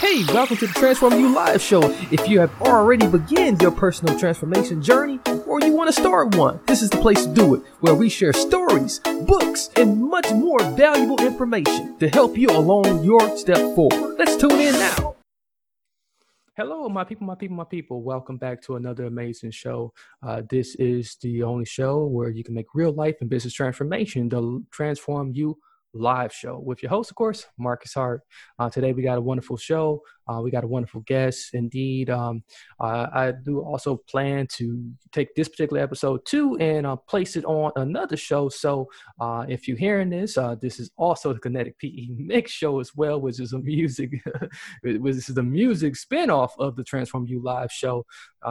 Hey, welcome to the Transform You Live Show. If you have already begun your personal transformation journey or you want to start one, this is the place to do it, where we share stories, books, and much more valuable information to help you along your step forward. Let's tune in now. Hello, my people, my people, my people. Welcome back to another amazing show. Uh, this is the only show where you can make real life and business transformation to transform you live show with your host, of course, Marcus Hart. Uh, today we got a wonderful show. Uh, we got a wonderful guest, indeed. Um, uh, I do also plan to take this particular episode too and uh, place it on another show. So uh, if you're hearing this, uh, this is also the Kinetic PE Mix show as well, which is a music, which is the music spinoff of the Transform You Live show.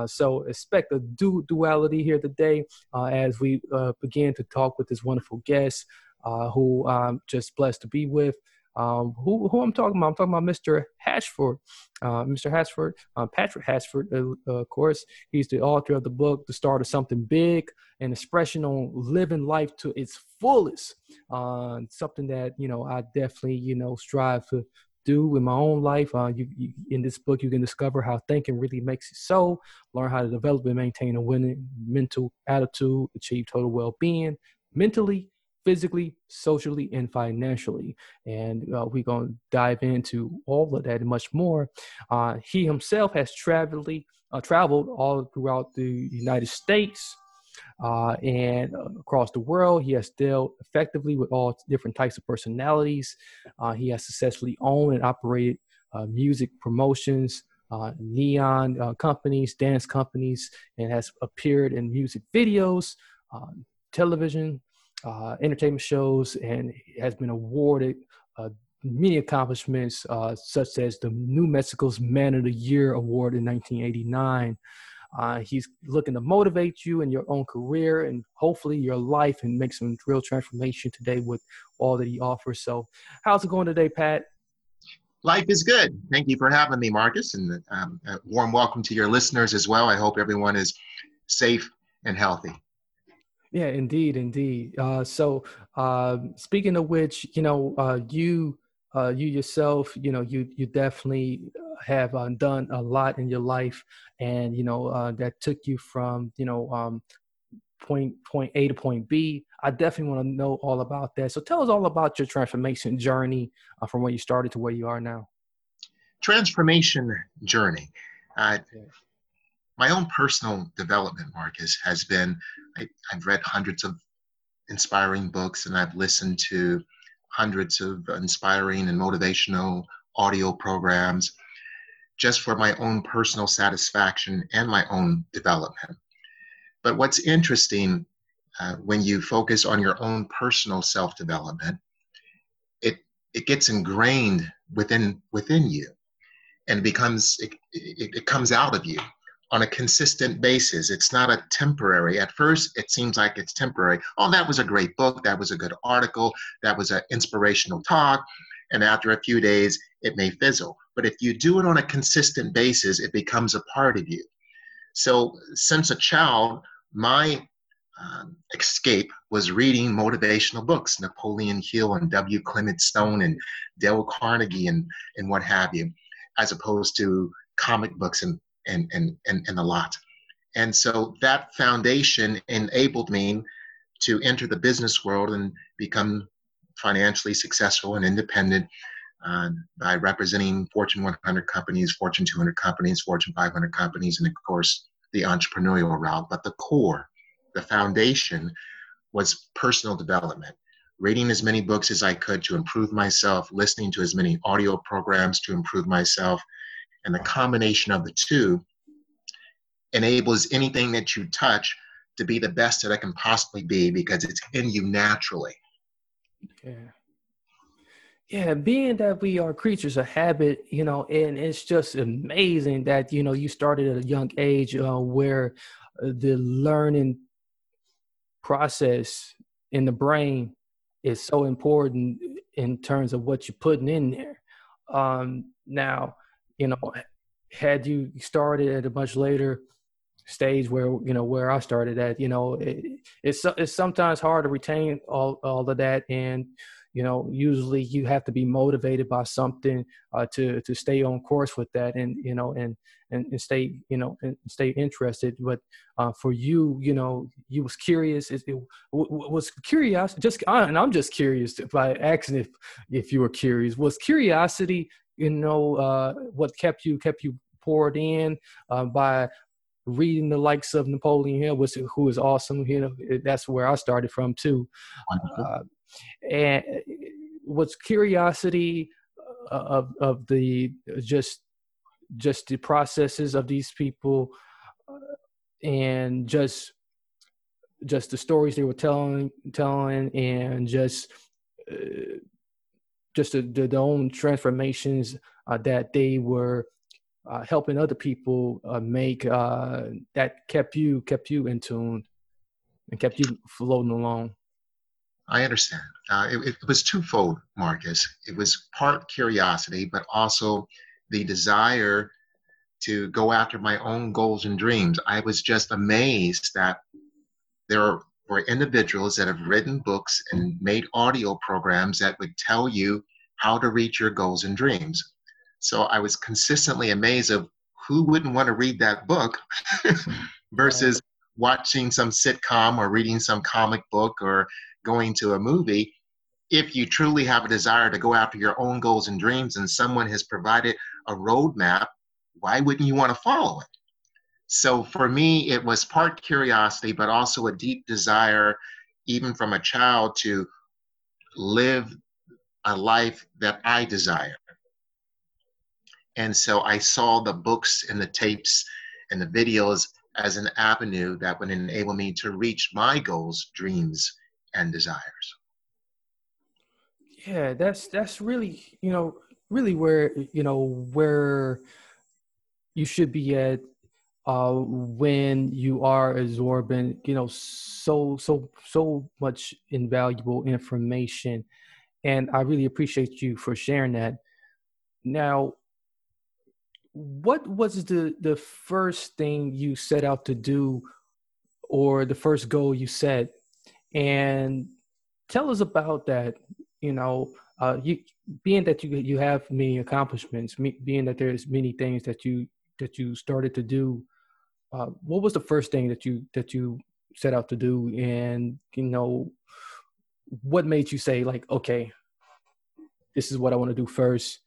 so expect a du- duality here today as we begin to talk with this wonderful guest uh, who I'm just blessed to be with. Um, who, who I'm talking about? I'm talking about Mr. Hashford. Uh, Mr. Hashford, uh, Patrick Hashford, uh, of course. He's the author of the book, The Start of Something Big, an expression on living life to its fullest. Uh, something that, you know, I definitely, you know, strive to do in my own life. Uh, you, you, in this book, you can discover how thinking really makes you so, learn how to develop and maintain a winning mental attitude, achieve total well-being mentally, physically, socially, and financially. And uh, we're going to dive into all of that and much more. Uh, he himself has traveled, uh, traveled all throughout the United States. Uh, and uh, across the world, he has dealt effectively with all different types of personalities. Uh, he has successfully owned and operated music promotions, neon companies, dance companies, and has appeared in music videos, television, uh, entertainment shows and has been awarded uh, many accomplishments, uh, such as the New Mexico's Man of the Year award in 1989. Uh, he's looking to motivate you in your own career and hopefully your life and make some real transformation today with all that he offers. So, how's it going today, Pat? Life is good. Thank you for having me, Marcus, and um, a warm welcome to your listeners as well. I hope everyone is safe and healthy. Yeah, indeed, indeed. Uh, so, uh, speaking of which, you know, uh, you uh, you yourself, you know, you you definitely have uh, done a lot in your life, and you know uh, that took you from you know um, point point A to point B. I definitely want to know all about that. So, tell us all about your transformation journey from where you started to where you are now. Transformation journey. Uh, my own personal development, Marcus, has been I, have read hundreds of inspiring books and I've listened to hundreds of inspiring and motivational audio programs just for my own personal satisfaction and my own development. But what's interesting uh, when you focus on your own personal self development, it, it gets ingrained within, within you and becomes, it, it, it comes out of you on a consistent basis. It's not a temporary. At first, it seems like it's temporary. Oh, that was a great book. That was a good article. That was an inspirational talk. And after a few days, it may fizzle. But if you do it on a consistent basis, it becomes a part of you. So, since a child, my um, escape was reading motivational books, Napoleon Hill and W. Clement Stone and Dale Carnegie and, and what have you, as opposed to comic books and and, and, and, and a lot. And so that foundation enabled me to enter the business world and become financially successful and independent uh, by representing Fortune 100 companies, Fortune 200 companies, Fortune 500 companies, and of course the entrepreneurial route. But the core, the foundation, was personal development. Reading as many books as I could to improve myself, listening to as many audio programs to improve myself, and the combination of the two enables anything that you touch to be the best that it can possibly be because it's in you naturally. Yeah. Yeah, being that we are creatures of habit, you know, and it's just amazing that you know you started at a young age uh, where uh, the learning process in the brain is so important in terms of what you're putting in there. Um, now, you know, had you started at a much later stage where you know where I started at, you know, it, it's it's sometimes hard to retain all all of that, and you know, usually you have to be motivated by something uh, to to stay on course with that, and you know, and and, and stay you know and stay interested. But uh, for you, you know, you was curious. It, it was curious. Just and I'm just curious by asking if if you were curious. Was curiosity, you know, uh, what kept you kept you poured in uh, by reading the likes of Napoleon Hill, which who is awesome. You know, that's where I started from too. Uh, and was curiosity of of the just just the processes of these people uh, and just just the stories they were telling telling and just uh, just the, the, own transformations uh, that they were uh, helping other people uh, make uh, that kept you kept you in tune and kept you floating along I understand. It, it was twofold, Marcus. It was part curiosity, but also the desire to go after my own goals and dreams. I was just amazed that there were individuals that have written books and made audio programs that would tell you how to reach your goals and dreams. So I was consistently amazed of who wouldn't want to read that book versus watching some sitcom or reading some comic book or going to a movie if you truly have a desire to go after your own goals and dreams and someone has provided a roadmap, why wouldn't you want to follow it? So for me, it was part curiosity, but also a deep desire, even from a child, to live a life that I desire. And so I saw the books and the tapes and the videos as an avenue that would enable me to reach my goals, dreams, and desires yeah that's that's really you know really where you know where you should be at uh when you are absorbing you know so so so much invaluable information. And i really appreciate you for sharing that. Now what was the the first thing you set out to do or the first goal you set? And tell us about that you know uh, you being that you you have many accomplishments me, being that there's many things that you that you started to do uh, what was the first thing that you that you set out to do? And you know what made you say like okay this is what i want to do first.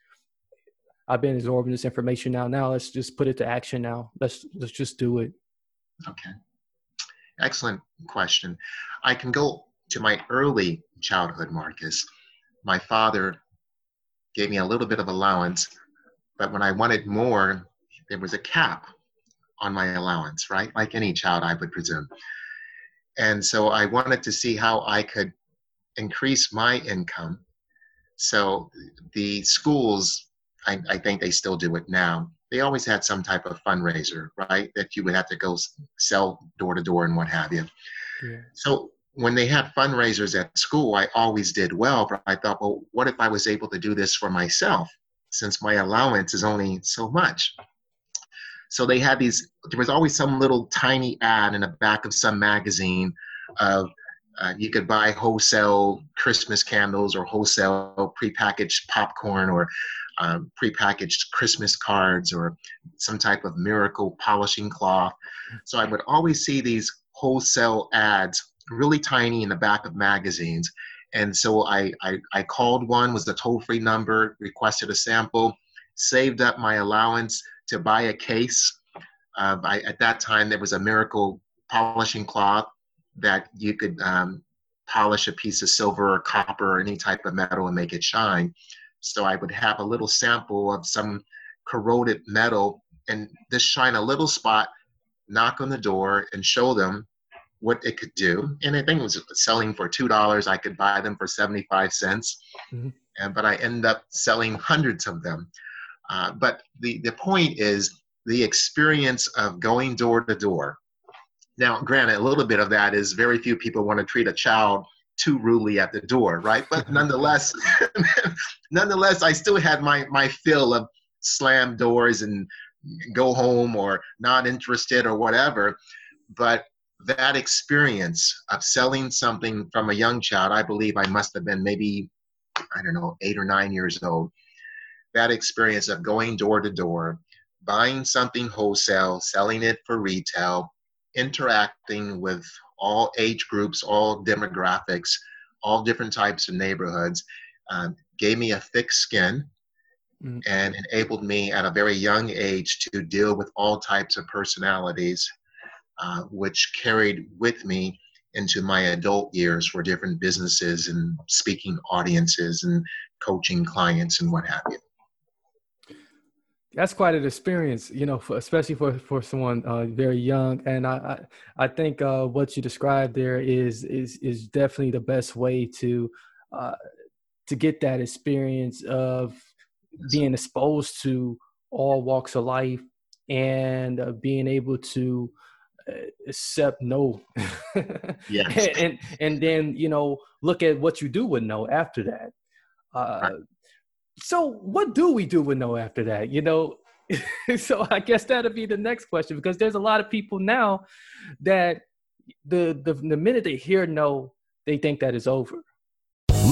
I've been absorbing this information now. Now let's just put it to action now. Let's let's just do it. Okay. Excellent question. I can go to my early childhood, Marcus. My father gave me a little bit of allowance, but when I wanted more, there was a cap on my allowance, right? Like any child, I would presume. And so I wanted to see how I could increase my income. So the schools, I, I think they still do it now, they always had some type of fundraiser, right? That you would have to go sell door to door and what have you. Yeah. So when they had fundraisers at school, I always did well, but I thought, well, what if I was able to do this for myself since my allowance is only so much? So they had these, there was always some little tiny ad in the back of some magazine of uh, you could buy wholesale Christmas candles or wholesale prepackaged popcorn or um, prepackaged Christmas cards or some type of miracle polishing cloth. So I would always see these wholesale ads, really tiny in the back of magazines. And so I, I, I called one, was the toll free number, requested a sample, saved up my allowance to buy a case. Uh, I, at that time, there was a miracle polishing cloth that you could um, polish a piece of silver or copper or any type of metal and make it shine. So I would have a little sample of some corroded metal and just shine a little spot, knock on the door, and show them what it could do. And I think it was selling for two dollars. I could buy them for seventy five cents, mm-hmm. and but I ended up selling hundreds of them. Uh, but the the point is the experience of going door to door. Now, granted, a little bit of that is very few people want to treat a child too rudely at the door, right? But nonetheless, nonetheless, I still had my my fill of slam doors and go home or not interested or whatever. But that experience of selling something from a young child, I believe I must have been maybe, I don't know, eight or nine years old. That experience of going door to door, buying something wholesale, selling it for retail, interacting with all age groups, all demographics, all different types of neighborhoods, um, gave me a thick skin mm. and enabled me at a very young age to deal with all types of personalities, uh, which carried with me into my adult years for different businesses and speaking audiences and coaching clients and what have you that's quite an experience, you know, for, especially for for someone uh, very young. And I I, I think uh, what you described there is is is definitely the best way to uh, to get that experience of being exposed to all walks of life and uh, being able to uh, accept no yes. and and then you know look at what you do with no after that uh, so what do we do with no after that you know? So i guess that'll be the next question because there's a lot of people now that the the, the minute they hear no they think that is over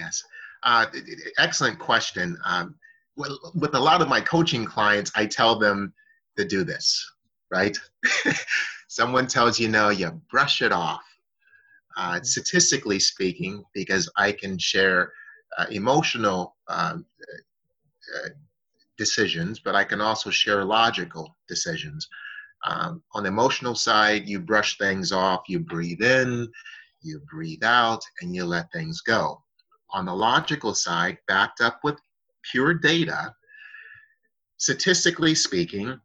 Yes. Uh, excellent question. Um, with a lot of my coaching clients, I tell them to do this right? Someone tells you no, you brush it off. Uh, mm-hmm. statistically speaking, because I can share uh, emotional um, uh, decisions, but I can also share logical decisions. Um, on the emotional side, you brush things off, you breathe in, you breathe out, and you let things go. On the logical side, backed up with pure data, statistically speaking,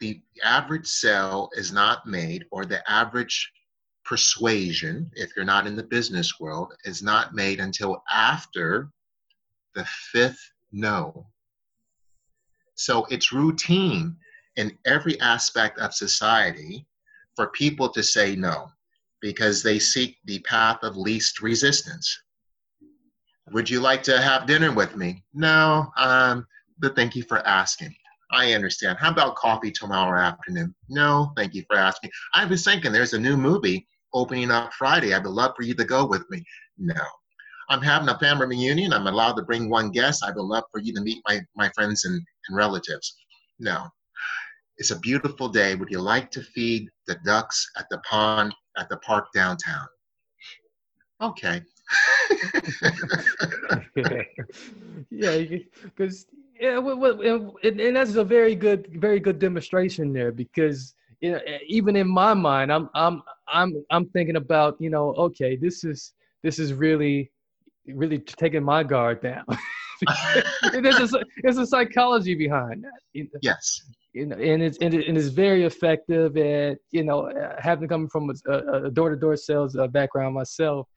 the average sale is not made, or the average persuasion, if you're not in the business world, is not made until after the fifth no. So it's routine in every aspect of society for people to say no because they seek the path of least resistance. Would you like to have dinner with me? No, um, but thank you for asking. I understand. How about coffee tomorrow afternoon? No, thank you for asking. I was thinking there's a new movie opening up Friday. I would love for you to go with me. No. I'm having a family reunion. I'm allowed to bring one guest. I would love for you to meet my, my friends and, and relatives. No. It's a beautiful day. Would you like to feed the ducks at the pond at the park downtown? Okay. Yeah, because yeah, and, and that's a very good, very good demonstration there because you know, even in my mind, I'm, I'm, I'm, I'm thinking about, you know, okay, this is, this is really, really taking my guard down. there's, a, there's a psychology behind that. Yes. You know, and it's and, it's very effective at you know having come from a, a door-to-door sales uh, background myself.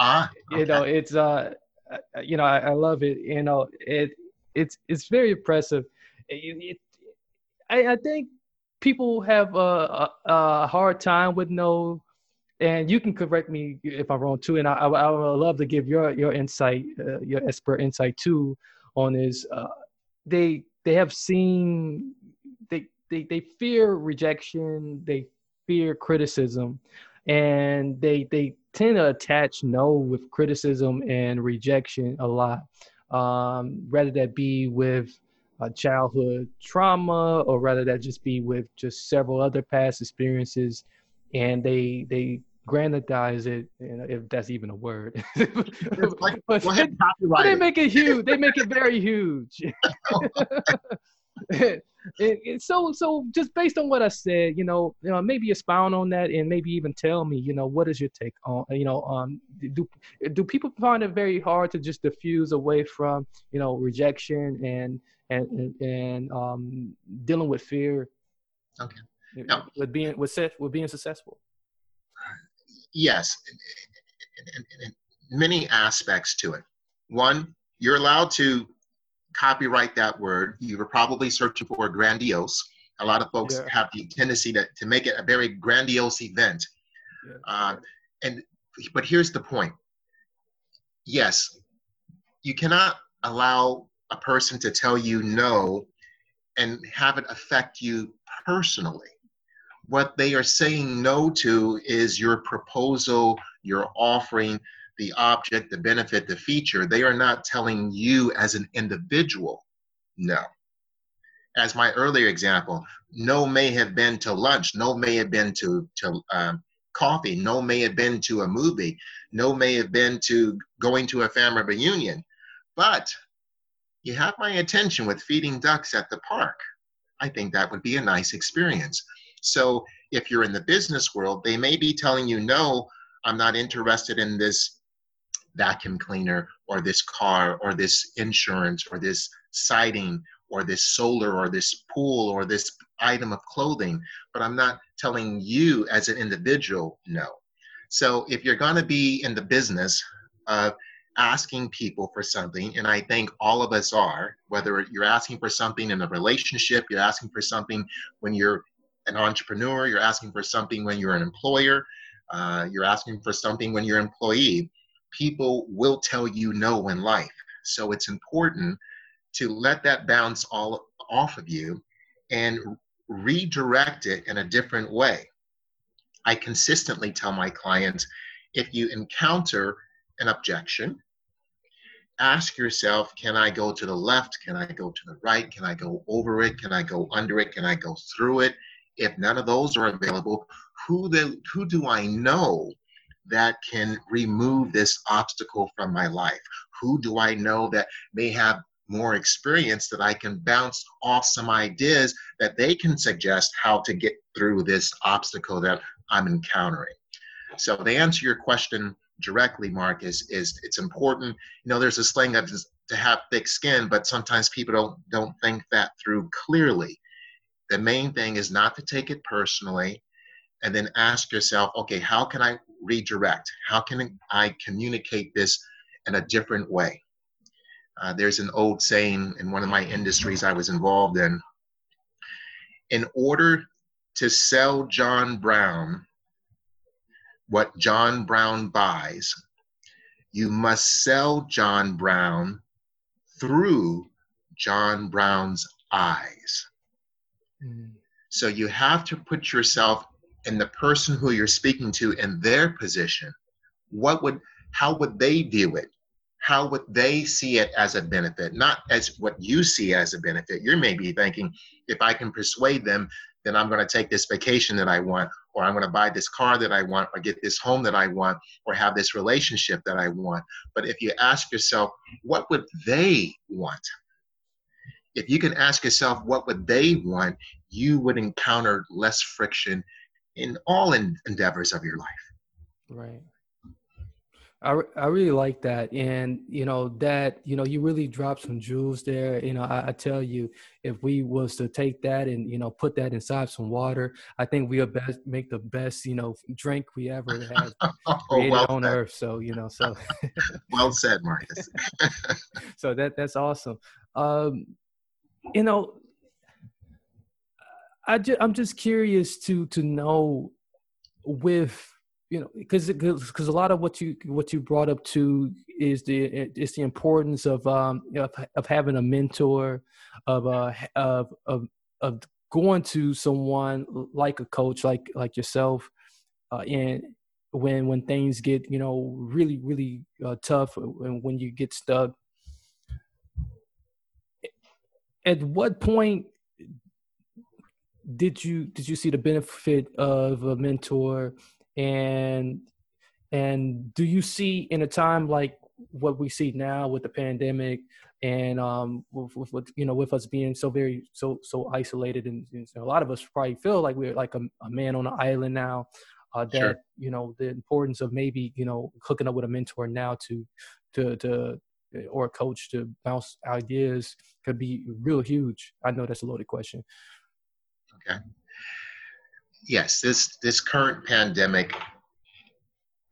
Ah, okay. you know it's uh, you know I, I love it. You know it it's it's very impressive. It, it, I, I think people have a, a, a, hard time with no, and you can correct me if I'm wrong too. And I, I, I would love to give your your insight, uh, your expert insight too, on is uh, they they have seen they they they fear rejection, they fear criticism, and they they tend to attach no with criticism and rejection a lot um, rather that be with a childhood trauma or rather that just be with just several other past experiences and they they grandize it, if that's even a word. like, but, go but they make it huge. They make it very huge. and, and so so just based on what I said, you know, you know, maybe expound on that and maybe even tell me, you know, what is your take on, you know, um, do do people find it very hard to just diffuse away from, you know, rejection and and and, um, dealing with fear? Okay. With, with being with with being successful. yes, and, and, and many aspects to it. One, you're allowed to copyright that word. You were probably searching for grandiose. A lot of folks Yeah. have the tendency to, to make it a very grandiose event. Yeah. Uh, and but here's the point. Yes, you cannot allow a person to tell you no and have it affect you personally. What they are saying no to is your proposal, your offering, the object, the benefit, the feature. They are not telling you as an individual no. As my earlier example, no may have been to lunch, no may have been to, to um, coffee, no may have been to a movie, no may have been to going to a family reunion. But you have my attention with feeding ducks at the park. I think that would be a nice experience. So if you're in the business world, they may be telling you, no, I'm not interested in this vacuum cleaner or this car or this insurance or this siding or this solar or this pool or this item of clothing, but I'm not telling you as an individual no. So if you're going to be in the business of asking people for something, and I think all of us are, whether you're asking for something in a relationship, you're asking for something when you're an entrepreneur, you're asking for something when you're an employer, uh, you're asking for something when you're an employee, people will tell you no in life. So it's important to let that bounce all off of you and redirect it in a different way. I consistently tell my clients if you encounter an objection, ask yourself can I go to the left? Can I go to the right? Can I go over it? Can I go under it? Can I go through it? If none of those are available, who, the, who do I know that can remove this obstacle from my life? Who do I know that may have more experience that I can bounce off some ideas that they can suggest how to get through this obstacle that I'm encountering? So to answer your question directly, Mark, is, is it's important. You know, there's a slang of to have thick skin, but sometimes people don't don't think that through clearly. The main thing is not to take it personally, and then ask yourself, okay, how can I redirect? How can I communicate this in a different way? Uh, there's an old saying in one of my industries I was involved in. In order to sell John Brown what John Brown buys, you must sell John Brown through John Brown's eyes. Mm. So you have to put yourself in the person who you're speaking to in their position. What would, how would they view it? How would they see it as a benefit, not as what you see as a benefit? You may be thinking, if I can persuade them, then I'm going to take this vacation that I want, or I'm going to buy this car that I want, or get this home that I want, or have this relationship that I want. But if you ask yourself, what would they want? If you can ask yourself, what would they want, you would encounter less friction in all en- endeavors of your life. Right. I, I really like that. And, you know, that, you know, you really dropped some jewels there. You know, I, I tell you, if we was to take that and, you know, put that inside some water, I think we'll best make the best, you know, drink we ever have Oh, created well on said. earth. So, you know, so, Well said, Marcus. so that, that's awesome. Um, you know, I ju- I'm just curious to, to know with, you know because because a lot of what you what you brought up to is the is the importance of um of, of having a mentor of uh of of of going to someone like a coach like like yourself uh and when when things get you know really really uh, tough and when you get stuck. At what point did you did you see the benefit of a mentor? And and do you see in a time like what we see now with the pandemic and um with, with, with you know with us being so very so so isolated and, and a lot of us probably feel like we're like a, a man on an island now uh, that sure. you know the importance of maybe you know hooking up with a mentor now to to to or a coach to bounce ideas could be real huge. I know that's a loaded question okay yes this this current pandemic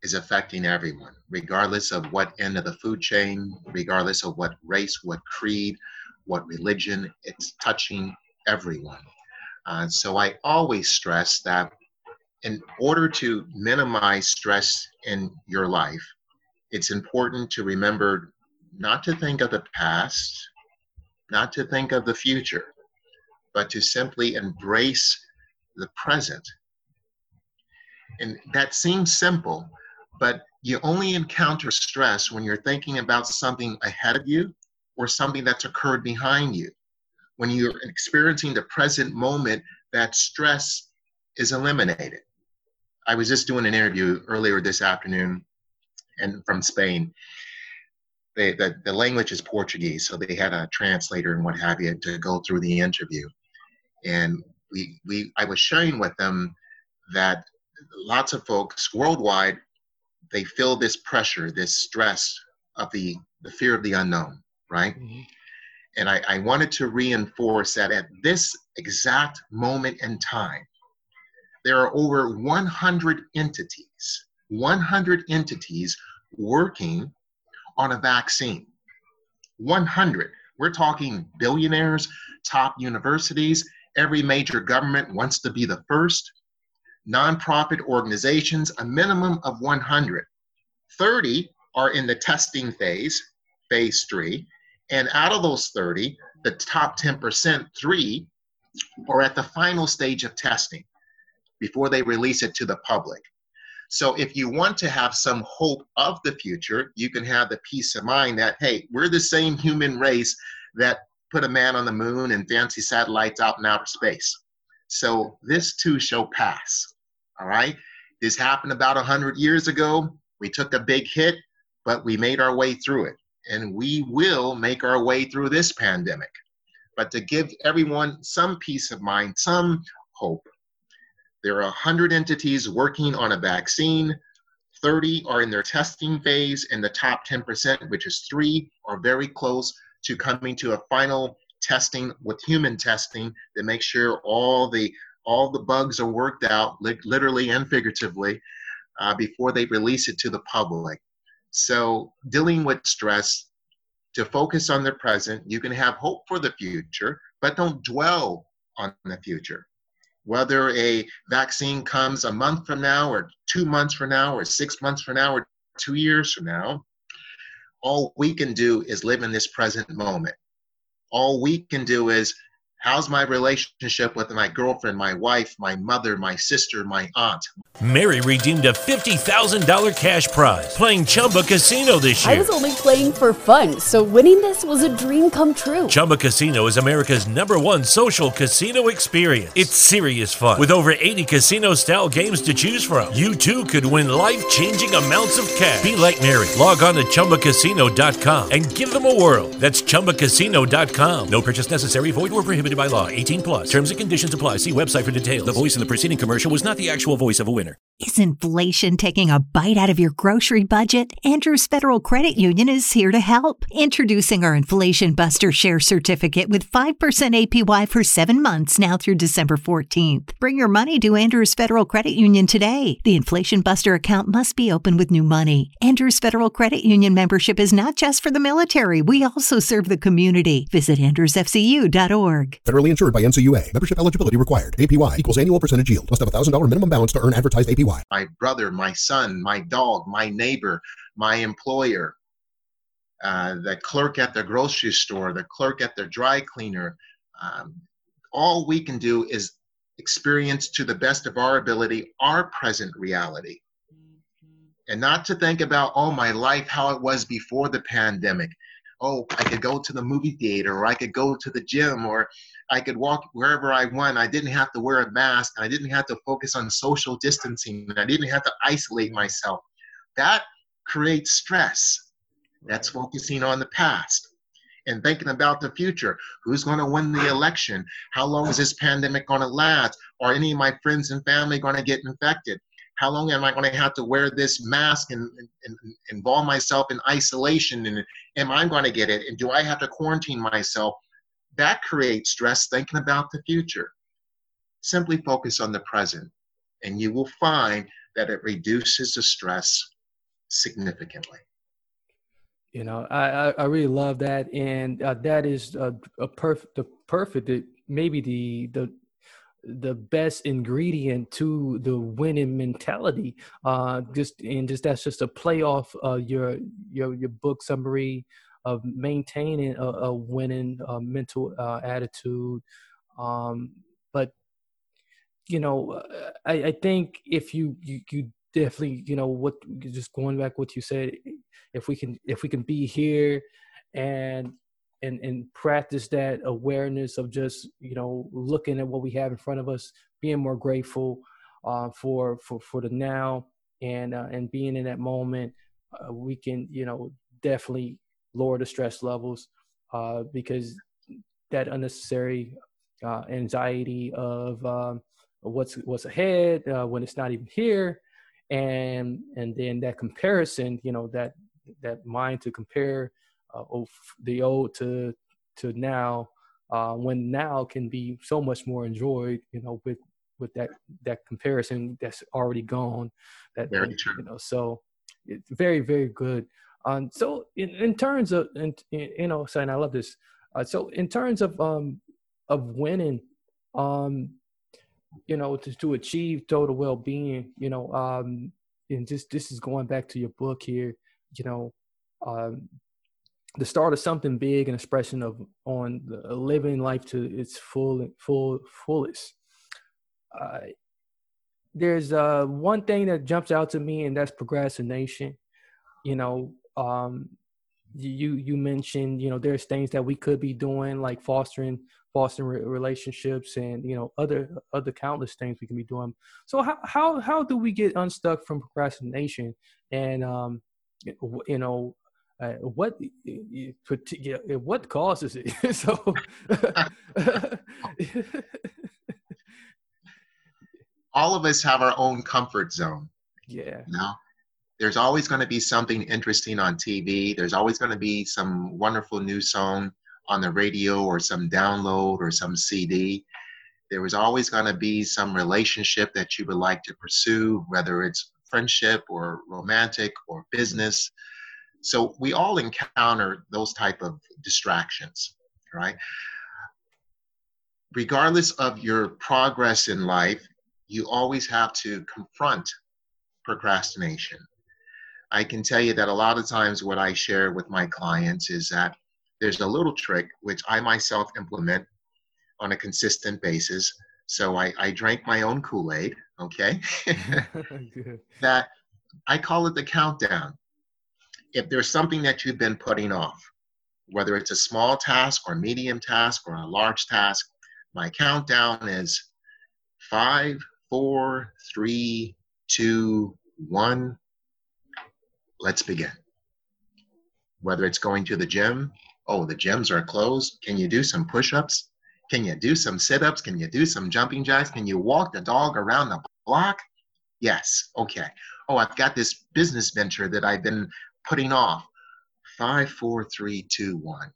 is affecting everyone, regardless of what end of the food chain, regardless of what race, what creed, what religion, it's touching everyone. Uh, so I always stress that in order to minimize stress in your life, it's important to remember not to think of the past, not to think of the future, but to simply embrace the present. And that seems simple, but you only encounter stress when you're thinking about something ahead of you or something that's occurred behind you. When you're experiencing the present moment, that stress is eliminated. I was just doing an interview earlier this afternoon and from Spain. They, the, the language is Portuguese, so they had a translator and what have you to go through the interview. And we, we I was sharing with them that lots of folks worldwide they feel this pressure, this stress of the, the fear of the unknown, right? Mm-hmm. And I, I wanted to reinforce that at this exact moment in time, there are over 100 entities, 100 entities working on a vaccine. 100. We're talking billionaires, top universities, every major government wants to be the first nonprofit organizations, a minimum of 100. 30 are in the testing phase, phase three, and out of those 30, the top 10%, three, are at the final stage of testing before they release it to the public. So if you want to have some hope of the future, you can have the peace of mind that, hey, we're the same human race that put a man on the moon and fancy satellites out in outer space. So this too shall pass. All right. This happened about 100 years ago. We took a big hit, but we made our way through it. And we will make our way through this pandemic. But to give everyone some peace of mind, some hope, there are 100 entities working on a vaccine. 30 are in their testing phase, and the top 10%, which is three, are very close to coming to a final testing with human testing that makes sure all the all the bugs are worked out, literally and figuratively, uh, before they release it to the public. So, dealing with stress, to focus on the present, you can have hope for the future, but don't dwell on the future. Whether a vaccine comes a month from now, or two months from now, or six months from now, or two years from now, all we can do is live in this present moment. All we can do is How's my relationship with my girlfriend, my wife, my mother, my sister, my aunt? Mary redeemed a $50,000 cash prize playing Chumba Casino this year. I was only playing for fun, so winning this was a dream come true. Chumba Casino is America's number one social casino experience. It's serious fun. With over 80 casino style games to choose from, you too could win life changing amounts of cash. Be like Mary. Log on to ChumbaCasino.com and give them a whirl. That's ChumbaCasino.com. No purchase necessary, void, or prohibited prohibited by law. 18 plus. Terms and conditions apply. See website for details. The voice in the preceding commercial was not the actual voice of a winner. Is inflation taking a bite out of your grocery budget? Andrews Federal Credit Union is here to help. Introducing our Inflation Buster Share Certificate with 5% APY for seven months now through December 14th. Bring your money to Andrews Federal Credit Union today. The Inflation Buster account must be open with new money. Andrews Federal Credit Union membership is not just for the military. We also serve the community. Visit andrewsfcu.org. Federally insured by NCUA. Membership eligibility required. APY equals annual percentage yield. Must have a $1,000 minimum balance to earn advertised APY. My brother, my son, my dog, my neighbor, my employer, uh, the clerk at the grocery store, the clerk at the dry cleaner. Um, all we can do is experience to the best of our ability our present reality. And not to think about, oh, my life, how it was before the pandemic. Oh, I could go to the movie theater, or I could go to the gym, or I could walk wherever I want. I didn't have to wear a mask. I didn't have to focus on social distancing. I didn't have to isolate myself. That creates stress. That's focusing on the past and thinking about the future. Who's going to win the election? How long is this pandemic going to last? Are any of my friends and family going to get infected? How long am I going to have to wear this mask and, and, and involve myself in isolation? And am I going to get it? And do I have to quarantine myself? That creates stress thinking about the future. Simply focus on the present, and you will find that it reduces the stress significantly. You know, I, I really love that, and uh, that is a, a perfect, the perfect, maybe the the the best ingredient to the winning mentality. Uh, just and just that's just a play off uh, your your your book summary of maintaining a, a winning uh, mental uh, attitude. Um, but you know, I, I think if you, you you definitely you know what just going back what you said, if we can if we can be here and and and practice that awareness of just you know looking at what we have in front of us, being more grateful uh, for for for the now and uh, and being in that moment, uh, we can you know definitely lower the stress levels uh, because that unnecessary uh, anxiety of um, what's what's ahead uh, when it's not even here, and and then that comparison, you know that that mind to compare uh, the old to to now uh, when now can be so much more enjoyed you know with with that that comparison that's already gone that very true. you know so it's very very good um so in, in terms of in, you know saying i love this uh, so in terms of um of winning um you know to, to achieve total well-being you know um and just this is going back to your book here you know um the start of something big, an expression of on the, living life to its full full fullest. Uh, there's uh, one thing that jumps out to me, and that's procrastination. You know, um, you you mentioned you know there's things that we could be doing like fostering fostering relationships and you know other other countless things we can be doing. So how how how do we get unstuck from procrastination? And um, you know uh, what what causes it? So all of us have our own comfort zone. Yeah. You know there's always going to be something interesting on tv there's always going to be some wonderful new song on the radio or some download or some cd there was always going to be some relationship that you would like to pursue whether it's friendship or romantic or business so we all encounter those type of distractions, right? Regardless of your progress in life, you always have to confront procrastination. I can tell you that a lot of times what I share with my clients is that there's a little trick which I myself implement on a consistent basis. So I, I drank my own Kool Aid, okay? that I call it the countdown if there's something that you've been putting off, whether it's a small task or medium task or a large task, my countdown is five, four, three, two, one. Let's begin. Whether it's going to the gym, oh, the gyms are closed. Can you do some push ups? Can you do some sit ups? Can you do some jumping jacks? Can you walk the dog around the block? Yes. Okay. Oh, I've got this business venture that I've been putting off. Five, four, three, two, one.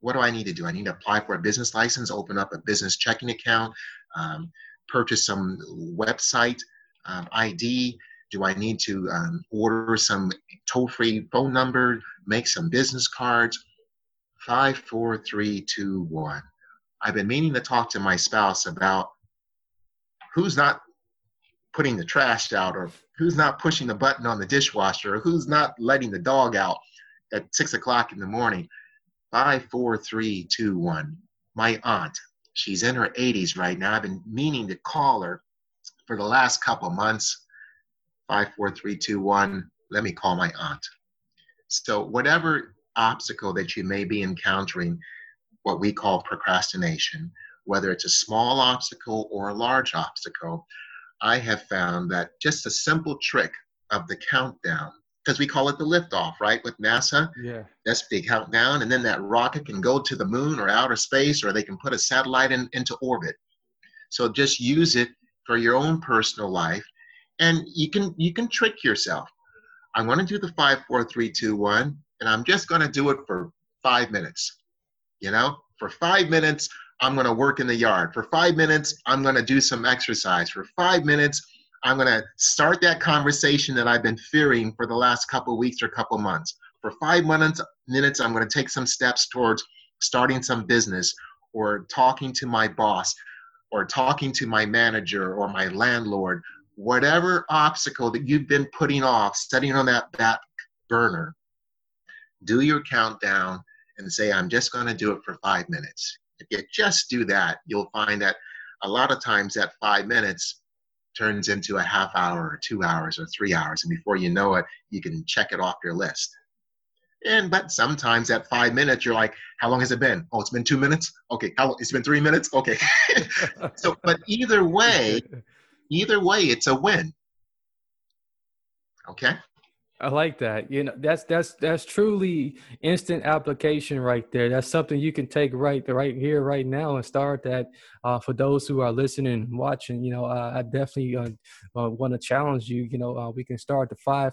What do I need to do? I need to apply for a business license, open up a business checking account, um, purchase some website um, ID. Do I need to um, order some toll free phone number, make some business cards? Five, four, three, two, one. I've been meaning to talk to my spouse about who's not putting the trash out or who's not pushing the button on the dishwasher or who's not letting the dog out at six o'clock in the morning. Five, four, three, two, one. My aunt, she's in her 80s right now. I've been meaning to call her for the last couple months. Five, four, three, two, one. Let me call my aunt. So, whatever obstacle that you may be encountering, what we call procrastination, whether it's a small obstacle or a large obstacle, I have found that just a simple trick of the countdown, because we call it the liftoff, right? With NASA, Yeah. that's the countdown, and then that rocket can go to the moon or outer space, or they can put a satellite in, into orbit. So just use it for your own personal life, and you can you can trick yourself. I'm going to do the five, four, three, two, one, and I'm just going to do it for five minutes. You know, for five minutes, I'm going to work in the yard. For five minutes, I'm going to do some exercise. For five minutes, I'm going to start that conversation that I've been fearing for the last couple weeks or couple months. For five minutes, minutes, I'm going to take some steps towards starting some business or talking to my boss or talking to my manager or my landlord. Whatever obstacle that you've been putting off, setting on that back burner, do your countdown and say, I'm just going to do it for five minutes. If you just do that, you'll find that a lot of times that five minutes turns into a half hour or two hours or three hours. And before you know it, you can check it off your list. And but sometimes at five minutes, you're like, how long has it been? Oh, it's been two minutes. Okay, how long? it's been three minutes. Okay. so, but either way, either way, it's a win. Okay. I like that. You know, that's that's that's truly instant application right there. That's something you can take right right here, right now, and start that. Uh, for those who are listening and watching, you know, uh, I definitely uh, uh, want to challenge you. You know, uh, we can start the five,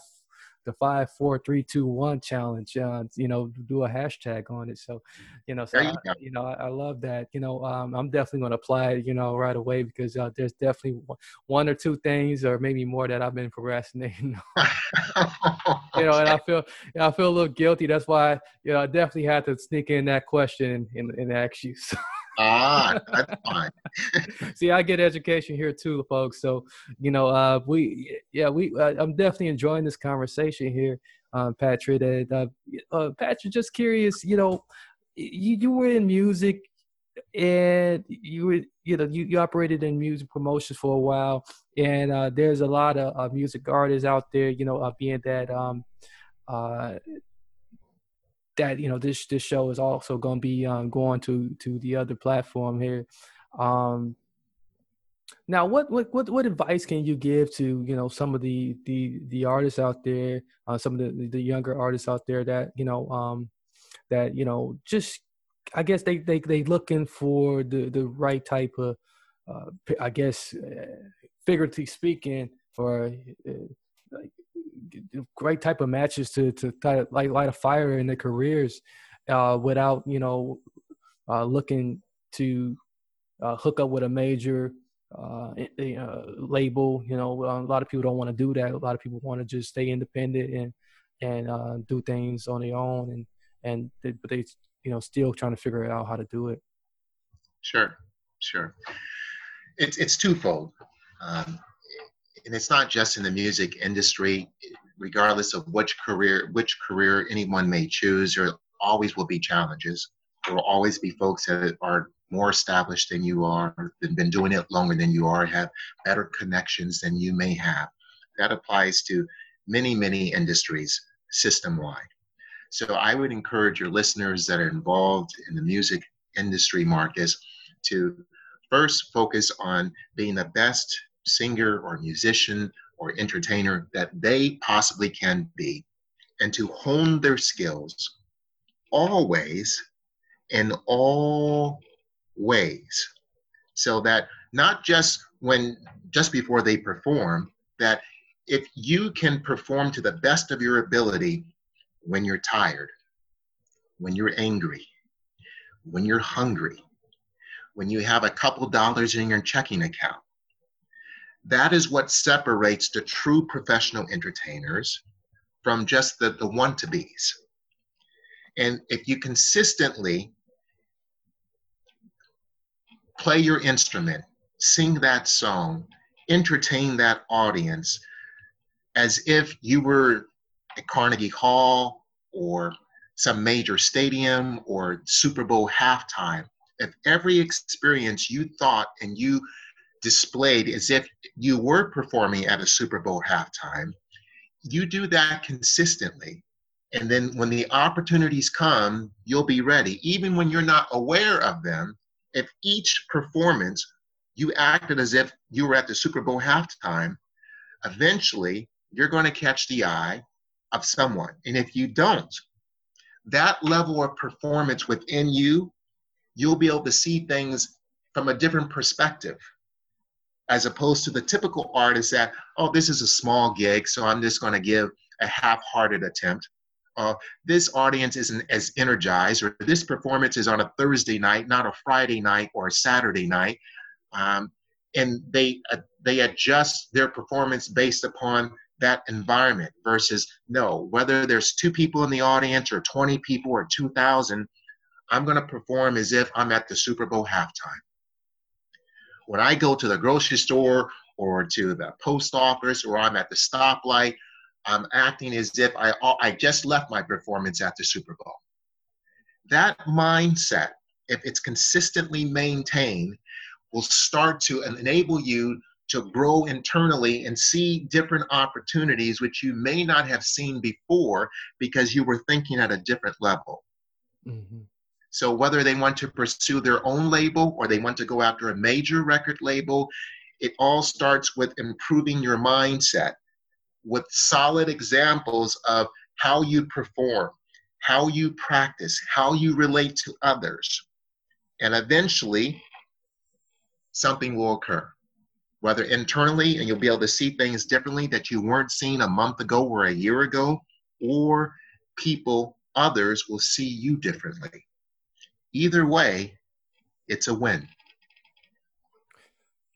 the five, four, three, two, one challenge. Uh, you know, do a hashtag on it. So, you know, so you I, you know, I, I love that. You know, um, I'm definitely going to apply it. You know, right away because uh, there's definitely one- or two things, or maybe more, that I've been procrastinating you know, and I feel I feel a little guilty. That's why you know I definitely had to sneak in that question and, and ask you. So, ah, that's fine. see, I get education here too, folks. So you know, uh, we yeah, we uh, I'm definitely enjoying this conversation here, um, Patrick. And, uh, uh, Patrick, just curious, you know, you you were in music and you were you know you, you operated in music promotions for a while and uh, there's a lot of uh, music artists out there you know uh, being that um uh that you know this this show is also going to be um, going to to the other platform here. Um now what what what what advice can you give to you know some of the the the artists out there uh, some of the the younger artists out there that you know um that you know just I guess they they they looking for the the right type of uh, I guess uh, figuratively speaking for uh, like right type of matches to to to light light a fire in their careers uh, without you know uh, looking to uh, hook up with a major uh, uh, label. You know, a lot of people don't want to do that. A lot of people want to just stay independent and and uh, do things on their own, and and they, but they you know still trying to figure out how to do it. Sure, sure. It's it's twofold, um, and it's not just in the music industry. Regardless of which career which career anyone may choose, there always will be challenges. There will always be folks that are more established than you are, been been doing it longer than you are, have better connections than you may have. That applies to many many industries system wide. So I would encourage your listeners that are involved in the music industry, Marcus, to first focus on being the best singer or musician or entertainer that they possibly can be, and to hone their skills always in all ways. So that not just when, just before they perform, that if you can perform to the best of your ability when you're tired, when you're angry, when you're hungry, when you have a couple dollars in your checking account. That is what separates the true professional entertainers from just the, the want to be's. And if you consistently play your instrument, sing that song, entertain that audience as if you were at Carnegie Hall or some major stadium or Super Bowl halftime, if every experience you thought and you displayed as if you were performing at a Super Bowl halftime, you do that consistently. And then when the opportunities come, you'll be ready. Even when you're not aware of them, if each performance you acted as if you were at the Super Bowl halftime, eventually you're going to catch the eye of someone. And if you don't, that level of performance within you, you'll be able to see things from a different perspective as opposed to the typical artist that, oh, this is a small gig, so I'm just going to give a half hearted attempt. Uh, this audience isn't as energized, or this performance is on a Thursday night, not a Friday night or a Saturday night. Um, and they, uh, they adjust their performance based upon that environment versus no, whether there's two people in the audience or 20 people or 2,000, I'm going to perform as if I'm at the Super Bowl halftime. When I go to the grocery store or to the post office or I'm at the stoplight, I'm acting as if I, I just left my performance at the Super Bowl. That mindset, if it's consistently maintained, will start to enable you to grow internally and see different opportunities which you may not have seen before because you were thinking at a different level. Mm-hmm. So, whether they want to pursue their own label or they want to go after a major record label, it all starts with improving your mindset with solid examples of how you perform, how you practice, how you relate to others. And eventually, something will occur whether internally, and you'll be able to see things differently that you weren't seeing a month ago or a year ago, or people, others will see you differently. Either way, it's a win.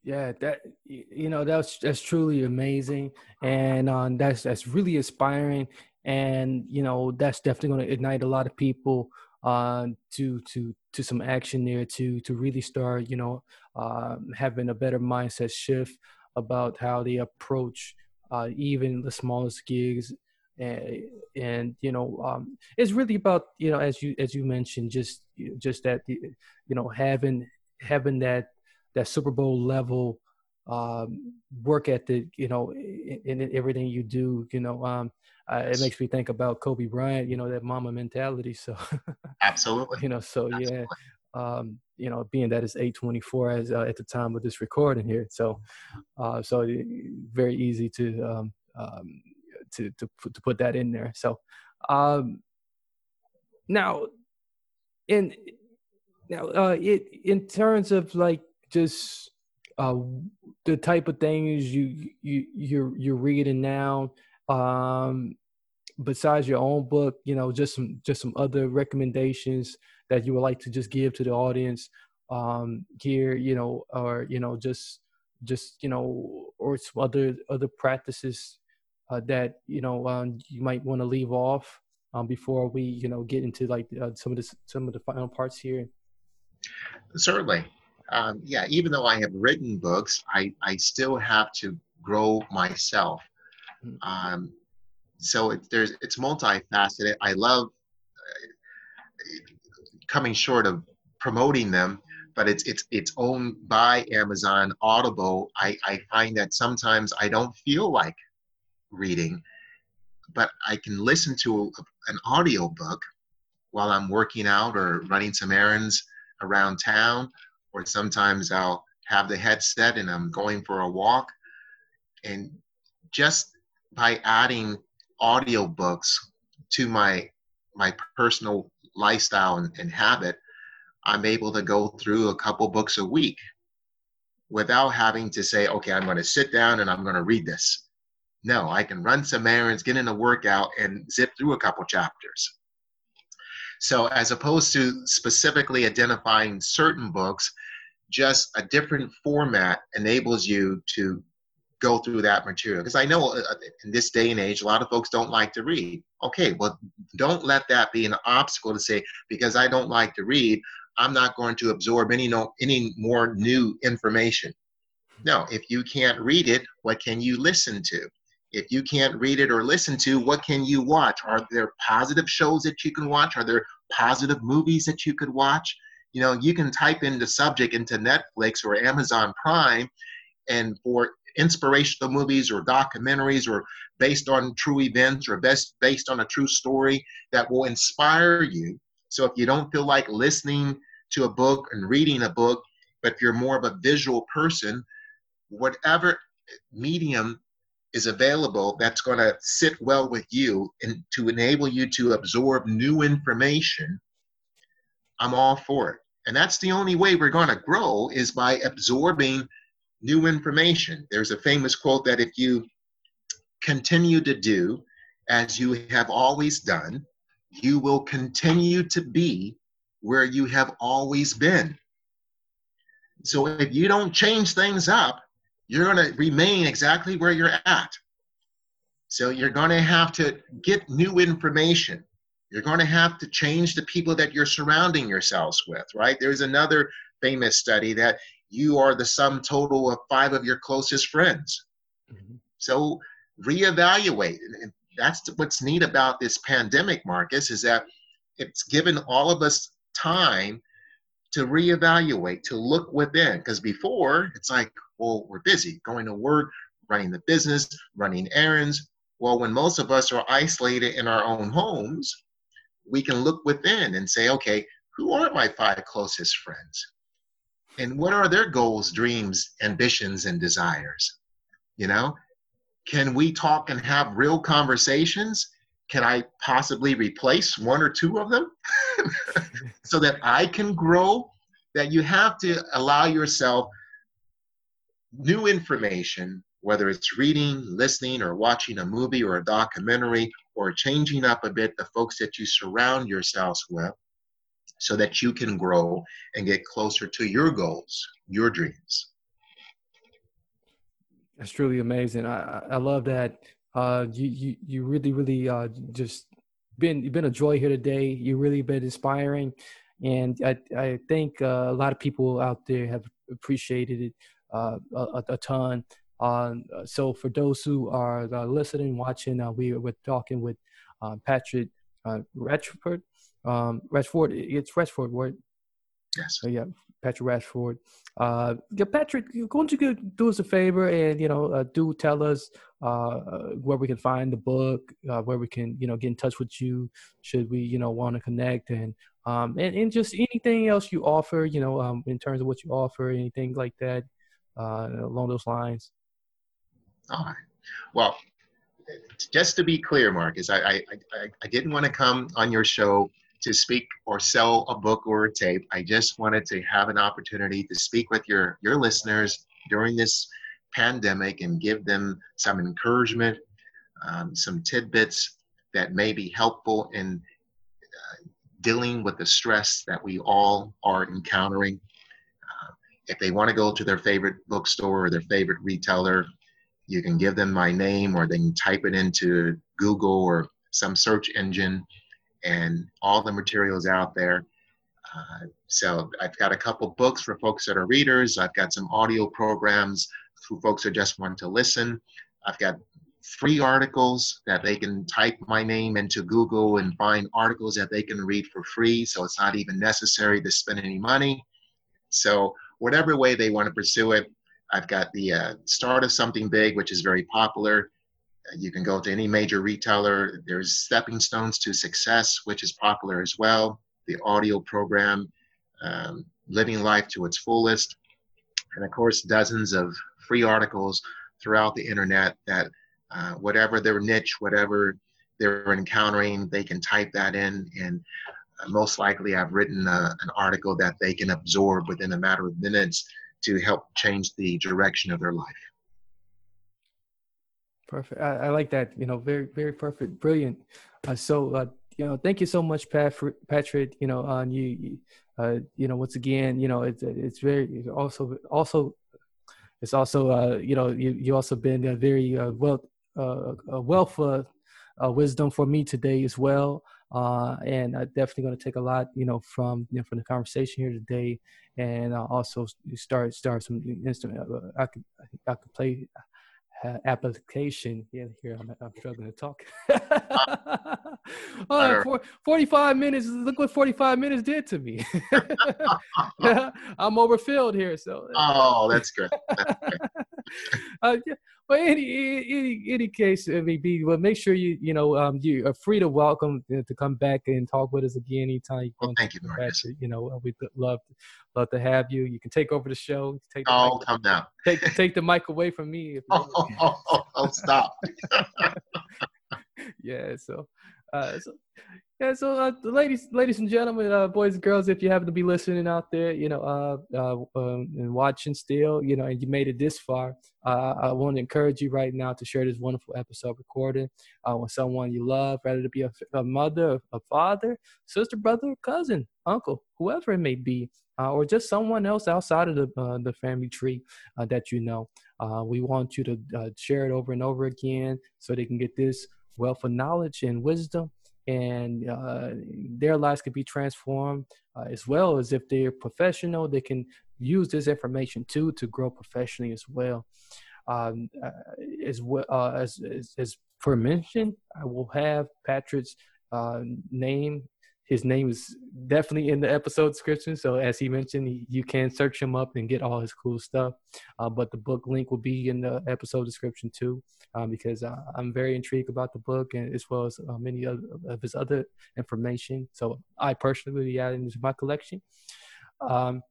Yeah, that you know that's that's truly amazing, and um, that's that's really inspiring, and you know that's definitely going to ignite a lot of people uh, to to to some action there to to really start you know uh, having a better mindset shift about how they approach uh, even the smallest gigs and, and you know um, it's really about you know as you as you mentioned just just that you know having having that that Super Bowl level um, work ethic you know in, in everything you do you know um, uh, it makes me think about Kobe Bryant, you know, that Mamba mentality. So, absolutely, you know, so absolutely. yeah, um, you know, being that it's 824 as uh, at the time of this recording here. So, uh, so very easy to, um, um, to, to, to put that in there. So, um, now in, now, uh, it, in terms of like just, uh, the type of things you, you, you're, you're reading now, um besides your own book you know just some just some other recommendations that you would like to just give to the audience um here you know or you know just just you know or some other other practices uh, that you know um, you might want to leave off um, before we you know get into like uh, some of the some of the final parts here certainly um, yeah even though i have written books i i still have to grow myself Mm-hmm. Um, so it, there's it's multifaceted. I love uh, coming short of promoting them, but it's it's it's owned by Amazon Audible. I, I find that sometimes I don't feel like reading, but I can listen to an audio book while I'm working out or running some errands around town, or sometimes I'll have the headset and I'm going for a walk. And just by adding audiobooks to my my personal lifestyle and, and habit, I'm able to go through a couple books a week without having to say, okay, I'm going to sit down and I'm going to read this. No, I can run some errands, get in a workout, and zip through a couple chapters. So, as opposed to specifically identifying certain books, just a different format enables you to go through that material. Because i know uh, uh, in this day and age a lot of folks don't like to read. Okay well don't let that be an obstacle to say because i don't like to read i'm not going to absorb any no any more new information. No if you can't read it what can you listen to if you can't read it or listen to what can you watch? Are there positive shows that you can watch? Are there positive movies that you could watch? You know you can type in the subject into netflix or amazon prime and for inspirational movies or documentaries or based on true events or best based on a true story that will inspire you. So if you don't feel like listening to a book and reading a book, but if you're more of a visual person, whatever medium is available that's going to sit well with you and to enable you to absorb new information, I'm all for it. And that's the only way we're going to grow is by absorbing new information. There's a famous quote that if you continue to do as you have always done, you will continue to be where you have always been. So if you don't change things up, you're going to remain exactly where you're at. So you're going to have to get new information. You're going to have to change the people that you're surrounding yourselves with, right? There's another famous study that you are the sum total of five of your closest friends. Mm-hmm. So reevaluate. And that's what's neat about this pandemic, Marcus, is that it's given all of us time to reevaluate, to look within. Because before, it's like, well, we're busy going to work, running the business, running errands. Well, when most of us are isolated in our own homes, we can look within and say, okay, who are my five closest friends? And what are their goals, dreams, ambitions, and desires? You know, can we talk and have real conversations? Can I possibly replace one or two of them so that I can grow? That you have to allow yourself new information, whether it's reading, listening, or watching a movie or a documentary, or changing up a bit the folks that you surround yourselves with so that you can grow and get closer to your goals, your dreams. That's truly amazing. I, I love that. Uh, you, you, you really, really uh, just been, you've been a joy here today. You really been inspiring. And I, I think uh, a lot of people out there have appreciated it a, a, ton. Uh, so for those who are uh, listening, watching, we we're talking with Patrick uh, Retchford. Um, it's Retchford, right? Yes. yeah, Patrick Rashford. Uh, yeah, Patrick, you're going to do us a favor and you know uh, do tell us uh, where we can find the book, uh, where we can you know get in touch with you, should we you know want to connect, and um, and and just anything else you offer, you know, um, in terms of what you offer, anything like that uh, along those lines. All right. Well, just to be clear, Marcus, I I, I, I didn't want to come on your show to speak or sell a book or a tape. I just wanted to have an opportunity to speak with your, your listeners during this pandemic and give them some encouragement, um, some tidbits that may be helpful in uh, dealing with the stress that we all are encountering. If they want to go to their favorite bookstore or their favorite retailer, you can give them my name or they can type it into Google or some search engine and all the materials out there. Uh, so I've got a couple books for folks that are readers. I've got some audio programs for folks that just want to listen. I've got free articles that they can type my name into Google and find articles that they can read for free. So it's not even necessary to spend any money. So whatever way they want to pursue it, I've got the uh, Start of Something Big, which is very popular. You can go to any major retailer. There's Stepping Stones to Success, which is popular as well. The audio program, um, Living Life to Its Fullest. And of course, dozens of free articles throughout the internet that uh, whatever their niche, whatever they're encountering, they can type that in. And most likely, I've written a, uh, an article that they can absorb within a matter of minutes to help change the direction of their life. Perfect. I, I, like that. You know, very, very perfect, brilliant. Uh, so, uh, you know, thank you so much, Pat, Patrick. You know, on uh, you, uh, you know, once again, you know, it's it's very also also it's also uh, you know you you also been a very uh, well uh, a wealth of uh, wisdom for me today as well. Uh, and I'm definitely going to take a lot, you know, from you know, from the conversation here today, and uh, also start start some instrument. Uh, I could I could play uh, application. Yeah, here I'm, I'm struggling to talk. oh, for, 45 minutes. Look what 45 minutes did to me. I'm overfilled here. So. Oh, that's good. uh, yeah. But any any any case, I mean, be well, make sure you you know um, you are free to welcome uh, to come back and talk with us again anytime. You well, thank you, Marcus. To, you know, we'd love love to have you. You can take over the show. Take the oh, come down. Take take the mic away from me. If oh, oh, oh, oh, stop. yeah. So, uh, so yeah, so uh, ladies, ladies and gentlemen, uh, boys and girls, if you happen to be listening out there, you know, uh, uh, um, and watching still, you know, and you made it this far, uh, I want to encourage you right now to share this wonderful episode recording with someone you love, whether it be a, a mother, a father, sister, brother, cousin, uncle, whoever it may be, or just someone else outside of the the family tree that you know. We want you to share it over and over again so they can get this wealth of knowledge and wisdom and uh, their lives can be transformed uh, as well as if they're professional they can use this information too to grow professionally as well. Um, uh, as well uh, as, as, as for mention i will have patrick's uh, name his name is definitely in the episode description. So as he mentioned, you can search him up and get all his cool stuff. Uh, but the book link will be in the episode description too, um, because uh, I'm very intrigued about the book and as well as uh, many other, of his other information. So I personally will be adding to my collection. Um,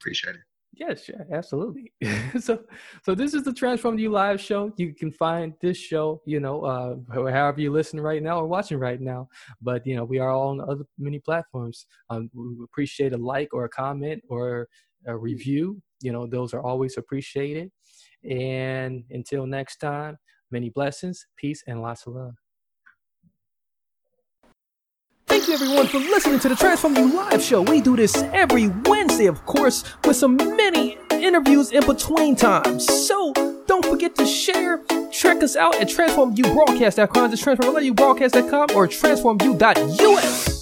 Appreciate it. Yes, yeah, absolutely. so, so this is the Transform You Live show. You can find this show, you know, uh, however you listen right now or watching right now. But you know, we are all on other many platforms. Um, we appreciate a like or a comment or a review. You know, those are always appreciated. And until next time, many blessings, peace, and lots of love. Thank you everyone for listening to the Transform You Live show. We do this every Wednesday, of course, with some many interviews in between times. So don't forget to share. Check us out at transformubroadcast.com, just or transformu.us.